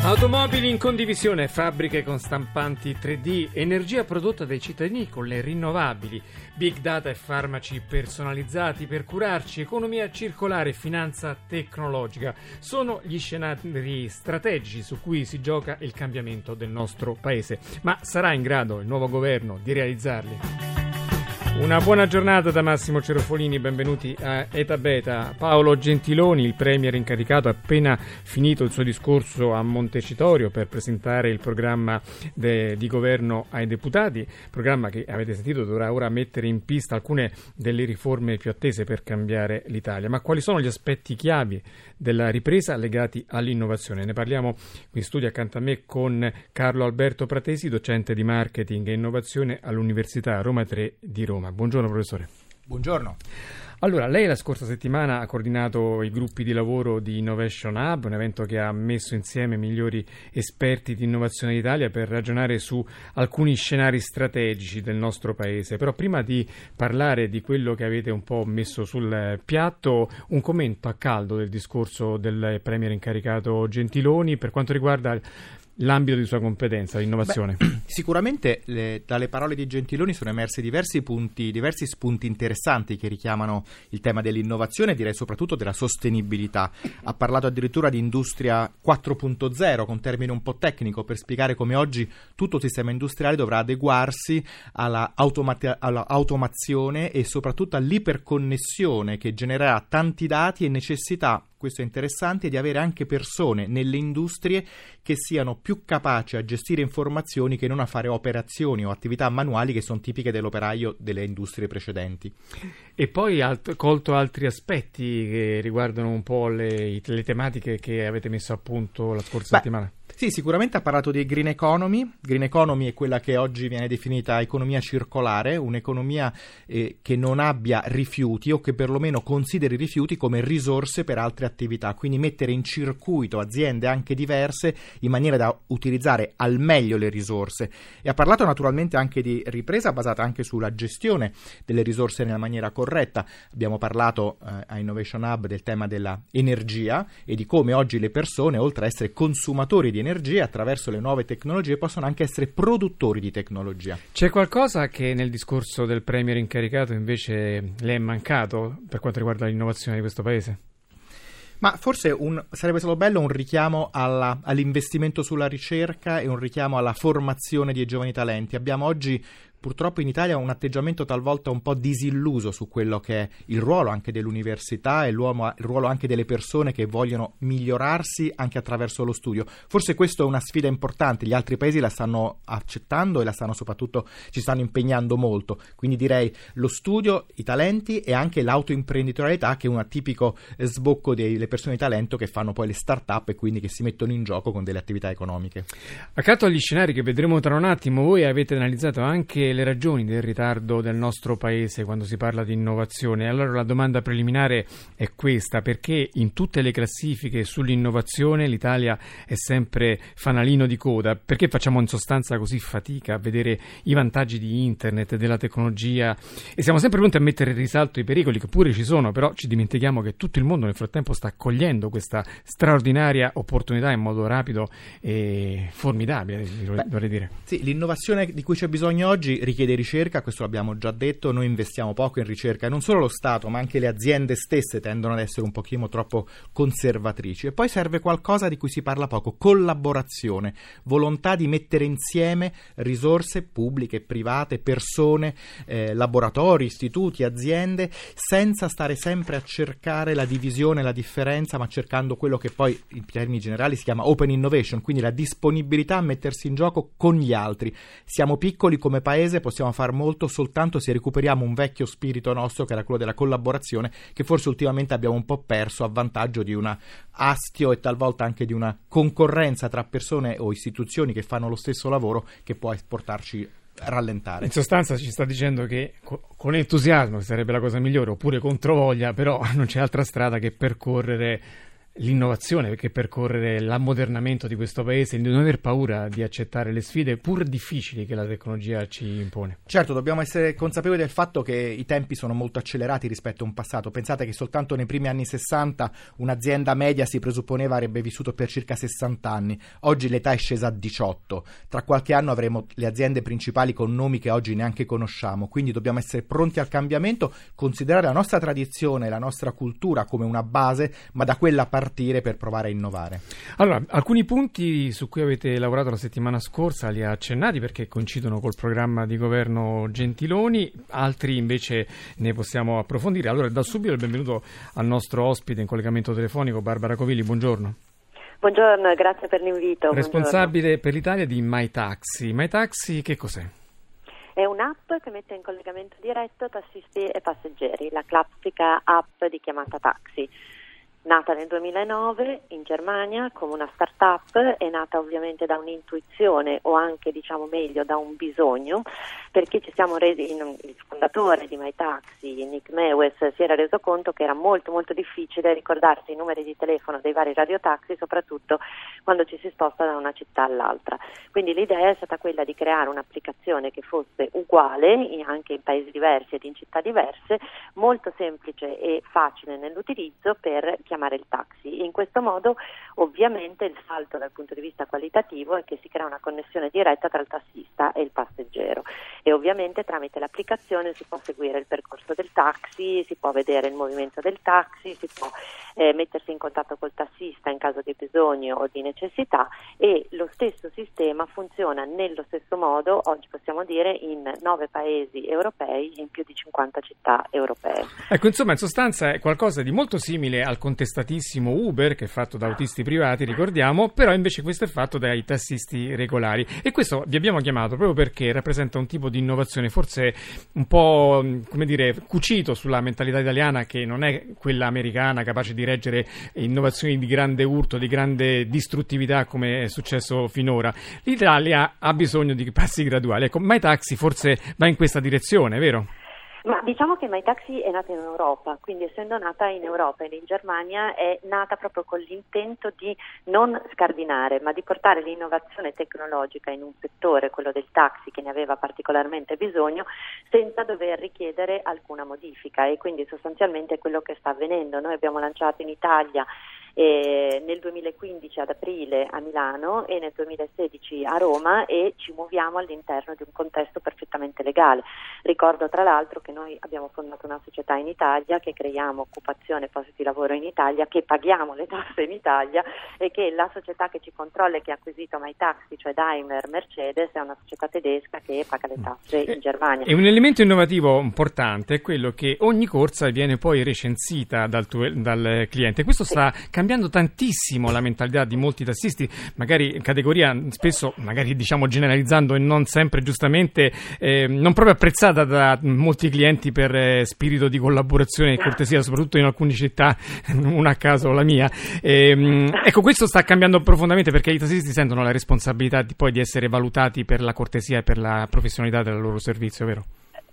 Automobili in condivisione, fabbriche con stampanti 3D, energia prodotta dai cittadini con le rinnovabili, big data e farmaci personalizzati per curarci, economia circolare e finanza tecnologica. Sono gli scenari strategici su cui si gioca il cambiamento del nostro paese. Ma sarà in grado il nuovo governo di realizzarli? Una buona giornata da Massimo Cerofolini, benvenuti a Eta Beta. Paolo Gentiloni, il premier incaricato, ha appena finito il suo discorso a Montecitorio per presentare il programma de, di governo ai deputati, programma che avete sentito dovrà ora mettere in pista alcune delle riforme più attese per cambiare l'Italia. Ma quali sono gli aspetti chiavi della ripresa legati all'innovazione? Ne parliamo qui in studio accanto a me con Carlo Alberto Pratesi, docente di marketing e innovazione all'Università Roma 3 di Roma. Buongiorno professore. Buongiorno. Allora, lei la scorsa settimana ha coordinato i gruppi di lavoro di Innovation Hub, un evento che ha messo insieme i migliori esperti di innovazione d'Italia per ragionare su alcuni scenari strategici del nostro paese. Però prima di parlare di quello che avete un po' messo sul piatto, un commento a caldo del discorso del Premier incaricato Gentiloni per quanto riguarda l'ambito di sua competenza, l'innovazione? Beh, sicuramente le, dalle parole di Gentiloni sono emersi diversi punti, diversi spunti interessanti che richiamano il tema dell'innovazione e direi soprattutto della sostenibilità. Ha parlato addirittura di industria 4.0 con termine un po' tecnico per spiegare come oggi tutto il sistema industriale dovrà adeguarsi alla, automati- alla automazione e soprattutto all'iperconnessione che genererà tanti dati e necessità questo è interessante, di avere anche persone nelle industrie che siano più capaci a gestire informazioni che non a fare operazioni o attività manuali che sono tipiche dell'operaio delle industrie precedenti. E poi alt- colto altri aspetti che riguardano un po' le, le tematiche che avete messo a punto la scorsa Beh, settimana. Sì, sicuramente ha parlato di green economy. Green economy è quella che oggi viene definita economia circolare, un'economia eh, che non abbia rifiuti o che perlomeno consideri i rifiuti come risorse per altre attività, quindi mettere in circuito aziende anche diverse in maniera da utilizzare al meglio le risorse. E ha parlato naturalmente anche di ripresa basata anche sulla gestione delle risorse nella maniera corretta. Abbiamo parlato eh, a Innovation Hub del tema dell'energia e di come oggi le persone, oltre a essere consumatori di energia, energia attraverso le nuove tecnologie possono anche essere produttori di tecnologia. C'è qualcosa che nel discorso del Premier incaricato invece le è mancato per quanto riguarda l'innovazione di questo paese? Ma forse un, sarebbe stato bello un richiamo alla, all'investimento sulla ricerca e un richiamo alla formazione di giovani talenti. Abbiamo oggi purtroppo in Italia un atteggiamento talvolta un po' disilluso su quello che è il ruolo anche dell'università e il ruolo anche delle persone che vogliono migliorarsi anche attraverso lo studio. Forse questa è una sfida importante, gli altri paesi la stanno accettando e la stanno soprattutto ci stanno impegnando molto. Quindi direi lo studio, i talenti e anche l'autoimprenditorialità che è un tipico sbocco delle persone di talento che fanno poi le start-up e quindi che si mettono in gioco con delle attività economiche. Accanto agli scenari che vedremo tra un attimo, voi avete analizzato anche le ragioni del ritardo del nostro paese quando si parla di innovazione. Allora la domanda preliminare è questa, perché in tutte le classifiche sull'innovazione l'Italia è sempre fanalino di coda? Perché facciamo in sostanza così fatica a vedere i vantaggi di internet, della tecnologia e siamo sempre pronti a mettere in risalto i pericoli che pure ci sono, però ci dimentichiamo che tutto il mondo nel frattempo sta cogliendo questa straordinaria opportunità in modo rapido e formidabile, vorrei dire. Sì, l'innovazione di cui c'è bisogno oggi richiede ricerca, questo l'abbiamo già detto, noi investiamo poco in ricerca e non solo lo Stato ma anche le aziende stesse tendono ad essere un pochino troppo conservatrici e poi serve qualcosa di cui si parla poco, collaborazione, volontà di mettere insieme risorse pubbliche, private, persone, eh, laboratori, istituti, aziende senza stare sempre a cercare la divisione, la differenza ma cercando quello che poi in termini generali si chiama open innovation, quindi la disponibilità a mettersi in gioco con gli altri. Siamo piccoli come paese paese possiamo fare molto soltanto se recuperiamo un vecchio spirito nostro che era quello della collaborazione che forse ultimamente abbiamo un po' perso a vantaggio di un astio e talvolta anche di una concorrenza tra persone o istituzioni che fanno lo stesso lavoro che può portarci rallentare. In sostanza ci sta dicendo che con entusiasmo sarebbe la cosa migliore, oppure controvoglia, però non c'è altra strada che percorrere l'innovazione, perché percorrere l'ammodernamento di questo paese, di non aver paura di accettare le sfide pur difficili che la tecnologia ci impone. Certo, dobbiamo essere consapevoli del fatto che i tempi sono molto accelerati rispetto a un passato. Pensate che soltanto nei primi anni 60 un'azienda media si presupponeva avrebbe vissuto per circa 60 anni. Oggi l'età è scesa a 18. Tra qualche anno avremo le aziende principali con nomi che oggi neanche conosciamo. Quindi dobbiamo essere pronti al cambiamento, considerare la nostra tradizione, la nostra cultura come una base, ma da quella partire partire per provare a innovare. Allora, alcuni punti su cui avete lavorato la settimana scorsa li ha accennati perché coincidono col programma di governo Gentiloni, altri invece ne possiamo approfondire. Allora, da subito il benvenuto al nostro ospite in collegamento telefonico, Barbara Covilli, buongiorno. Buongiorno, grazie per l'invito. Responsabile buongiorno. per l'Italia di MyTaxi. MyTaxi che cos'è? È un'app che mette in collegamento diretto tassisti e passeggeri, la classica app di chiamata taxi. Nata nel 2009 in Germania come una start-up, è nata ovviamente da un'intuizione o anche diciamo meglio da un bisogno, perché ci siamo resi, il fondatore di MyTaxi, Nick Mewes, si era reso conto che era molto molto difficile ricordarsi i numeri di telefono dei vari radiotaxi, soprattutto quando ci si sposta da una città all'altra. Quindi l'idea è stata quella di creare un'applicazione che fosse uguale anche in paesi diversi ed in città diverse, molto semplice e facile nell'utilizzo per chiamare il taxi. In questo modo ovviamente il salto dal punto di vista qualitativo è che si crea una connessione diretta tra il tassista e il passeggero e ovviamente tramite l'applicazione si può seguire il percorso del taxi, si può vedere il movimento del taxi, si può eh, mettersi in contatto col tassista in caso di bisogno o di necessità e lo stesso sistema funziona nello stesso modo, oggi possiamo dire, in nove paesi europei in più di 50 città europee. Ecco, insomma, in sostanza è qualcosa di molto simile al contestatissimo Uber che è fatto da autisti privati, ricordiamo, però invece questo è fatto dai tassisti regolari e questo vi abbiamo chiamato proprio perché rappresenta un tipo di innovazione forse un po' come dire cucito sulla mentalità italiana che non è quella americana capace di reggere innovazioni di grande urto, di grande distruttività come è successo finora. L'Italia ha bisogno di passi graduali. Ecco, MyTaxi forse va in questa direzione, vero? Ma diciamo che MyTaxi è nata in Europa, quindi essendo nata in Europa e in Germania è nata proprio con l'intento di non scardinare, ma di portare l'innovazione tecnologica in un settore, quello del taxi, che ne aveva particolarmente bisogno, senza dover richiedere alcuna modifica e quindi sostanzialmente è quello che sta avvenendo. Noi abbiamo lanciato in Italia eh, nel 2015 ad aprile a Milano e nel 2016 a Roma e ci muoviamo all'interno di un contesto perfettamente legale. Ricordo tra l'altro che noi abbiamo fondato una società in Italia, che creiamo occupazione e posti di lavoro in Italia, che paghiamo le tasse in Italia e che la società che ci controlla e che ha acquisito MyTaxi, cioè Daimler Mercedes, è una società tedesca che paga le tasse in Germania. E un elemento innovativo importante è quello che ogni corsa viene poi recensita dal, tuo, dal cliente. Questo sì. sta cambiando tantissimo la mentalità di molti tassisti, magari in categoria spesso, magari diciamo generalizzando e non sempre giustamente, eh, non proprio apprezzata da molti clienti per eh, spirito di collaborazione e cortesia, soprattutto in alcune città, una a caso la mia. Eh, ecco, questo sta cambiando profondamente perché i tassisti sentono la responsabilità di, poi di essere valutati per la cortesia e per la professionalità del loro servizio, vero?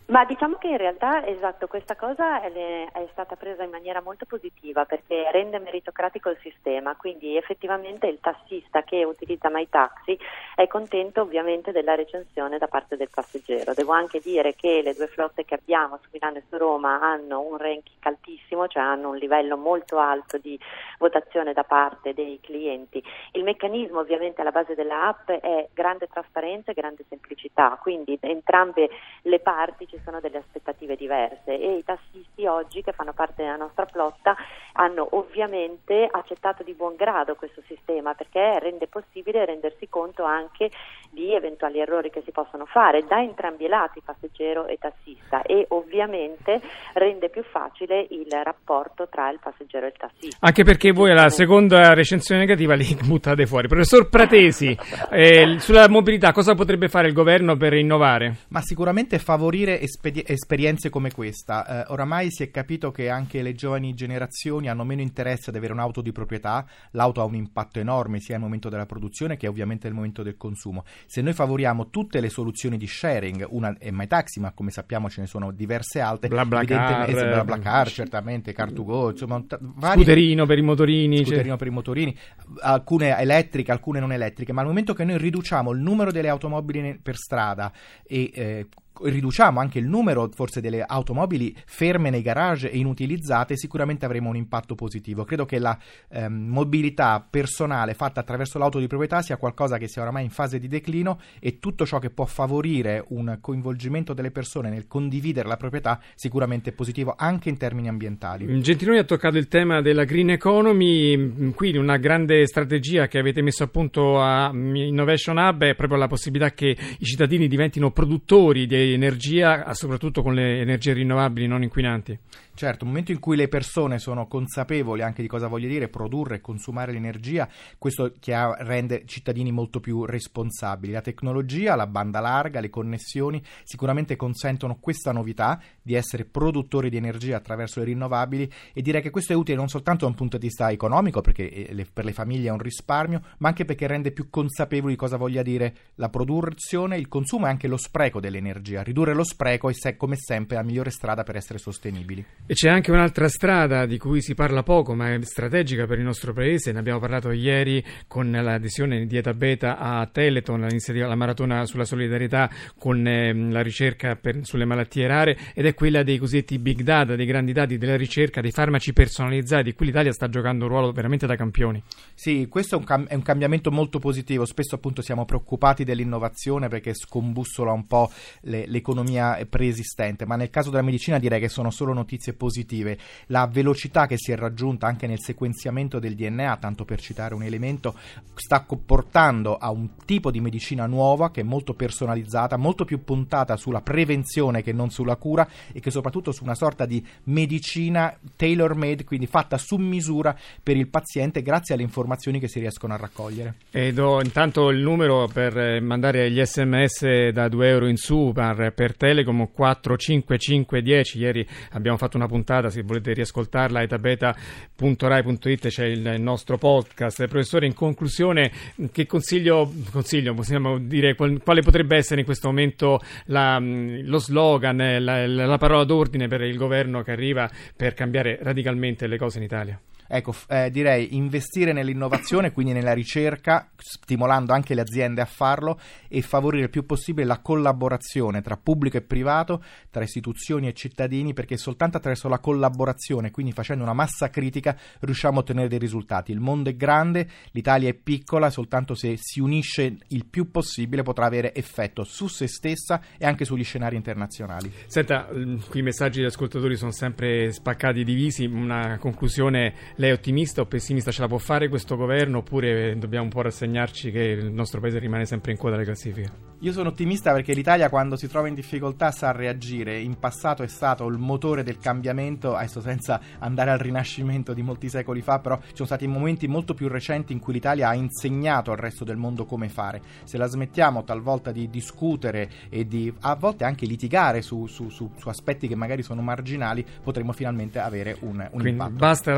Ma diciamo che in realtà esatto, questa cosa è, è, stata presa in maniera molto positiva perché rende meritocratico il sistema, quindi effettivamente il tassista che utilizza MyTaxi è contento ovviamente della recensione da parte del passeggero. Devo anche dire che le due flotte che abbiamo su Milano e su Roma hanno un ranking altissimo, cioè hanno un livello molto alto di votazione da parte dei clienti. Il meccanismo ovviamente alla base dell'app è grande trasparenza e grande semplicità, quindi entrambe le parti ci sono delle aspettative diverse e i tassisti oggi che fanno parte della nostra flotta hanno ovviamente accettato di buon grado questo sistema perché rende possibile rendersi conto anche di eventuali errori che si possono fare da entrambi i lati, passeggero e tassista e ovviamente rende più facile il rapporto tra il passeggero e il tassista. Anche perché voi alla seconda recensione negativa li buttate fuori. Professor Pratesi, eh, sulla mobilità cosa potrebbe fare il governo per innovare? Ma sicuramente favorire espedi- esperienze come questa. Eh, oramai si è capito che anche le giovani generazioni hanno meno interesse ad avere un'auto di proprietà, l'auto ha un impatto enorme sia al momento della produzione che ovviamente al momento del consumo. Se noi favoriamo tutte le soluzioni di sharing, una è MyTaxi, ma come sappiamo ce ne sono diverse altre, BlaBlaCar, BlaBlaCar certamente, Car2Go, insomma, t- vari... Scooterino per i motorini. Scooterino cioè... per i motorini, alcune elettriche, alcune non elettriche, ma al momento che noi riduciamo il numero delle automobili per strada e eh, riduciamo anche il numero forse delle automobili ferme nei garage e inutilizzate, sicuramente avremo un impatto positivo. Credo che la ehm, mobilità personale fatta attraverso l'auto di proprietà sia qualcosa che sia oramai in fase di declino e tutto ciò che può favorire un coinvolgimento delle persone nel condividere la proprietà sicuramente è positivo anche in termini ambientali. Gentiloni ha toccato il tema della green economy, quindi una grande strategia che avete messo a punto a Innovation Hub è proprio la possibilità che i cittadini diventino produttori di energia, soprattutto con le energie rinnovabili non inquinanti. Certo, nel momento in cui le persone sono consapevoli anche di cosa voglia dire produrre e consumare l'energia, questo rende cittadini molto più responsabili. La tecnologia, la banda larga, le connessioni sicuramente consentono questa novità di essere produttori di energia attraverso le rinnovabili e direi che questo è utile non soltanto da un punto di vista economico, perché eh, per le famiglie è un risparmio, ma anche perché rende più consapevoli di cosa voglia dire la produzione, il consumo e anche lo spreco dell'energia. Ridurre lo spreco è come sempre la migliore strada per essere sostenibili. E c'è anche un'altra strada di cui si parla poco, ma è strategica per il nostro paese. Ne abbiamo parlato ieri con l'adesione di Eta Beta a Teleton, l'iniziativa La Maratona sulla solidarietà con eh, la ricerca per, sulle malattie rare, ed è quella dei cosiddetti big data, dei grandi dati della ricerca, dei farmaci personalizzati, cui l'Italia sta giocando un ruolo veramente da campioni. Sì, questo è un, cam- è un cambiamento molto positivo. Spesso appunto siamo preoccupati dell'innovazione perché scombussola un po' le, l'economia preesistente, ma nel caso della medicina direi che sono solo notizie positive. La velocità che si è raggiunta anche nel sequenziamento del DNA, tanto per citare un elemento, sta portando a un tipo di medicina nuova che è molto personalizzata, molto più puntata sulla prevenzione che non sulla cura e che soprattutto su una sorta di medicina tailor made, quindi fatta su misura per il paziente grazie alle informazioni che si riescono a raccogliere. E do intanto il numero per eh, mandare gli sms da 2 euro in su per, per Telecom 45510. Ieri abbiamo fatto una puntata, se volete riascoltarla, etabeta.rai.it c'è il nostro podcast. Professore, in conclusione, che consiglio, consiglio possiamo dire, quale potrebbe essere in questo momento la, lo slogan, la, la parola d'ordine per il governo che arriva per cambiare radicalmente le cose in Italia? Ecco, eh, direi investire nell'innovazione, quindi nella ricerca, stimolando anche le aziende a farlo e favorire il più possibile la collaborazione tra pubblico e privato, tra istituzioni e cittadini, perché soltanto attraverso la collaborazione, quindi facendo una massa critica, riusciamo a ottenere dei risultati. Il mondo è grande, l'Italia è piccola, soltanto se si unisce il più possibile potrà avere effetto su se stessa e anche sugli scenari internazionali. Senta, qui i messaggi degli ascoltatori sono sempre spaccati e divisi, una conclusione lei è ottimista o pessimista? Ce la può fare questo governo oppure dobbiamo un po' rassegnarci che il nostro paese rimane sempre in coda alle classifiche? Io sono ottimista perché l'Italia quando si trova in difficoltà sa reagire. In passato è stato il motore del cambiamento, adesso senza andare al rinascimento di molti secoli fa, però ci sono stati momenti molto più recenti in cui l'Italia ha insegnato al resto del mondo come fare. Se la smettiamo talvolta di discutere e di a volte anche litigare su, su, su, su aspetti che magari sono marginali, potremo finalmente avere un, un Quindi impatto. Basta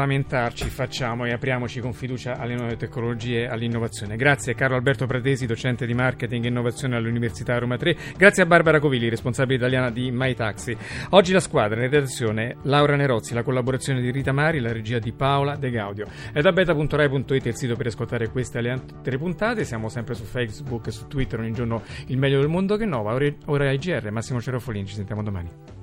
lamentarci, facciamo e apriamoci con fiducia alle nuove tecnologie e all'innovazione. Grazie Carlo Alberto Pratesi, docente di marketing e innovazione all'Università Università Roma 3. Grazie a Barbara Covili, responsabile italiana di MyTaxi. Oggi la squadra in redazione Laura Nerozzi, la collaborazione di Rita Mari, la regia di Paola De Gaudio. È da beta.rai.it il sito per ascoltare queste e le altre puntate. Siamo sempre su Facebook e su Twitter ogni giorno il meglio del mondo che nova. Ora, ora IGR, Massimo Cerofolini, ci sentiamo domani.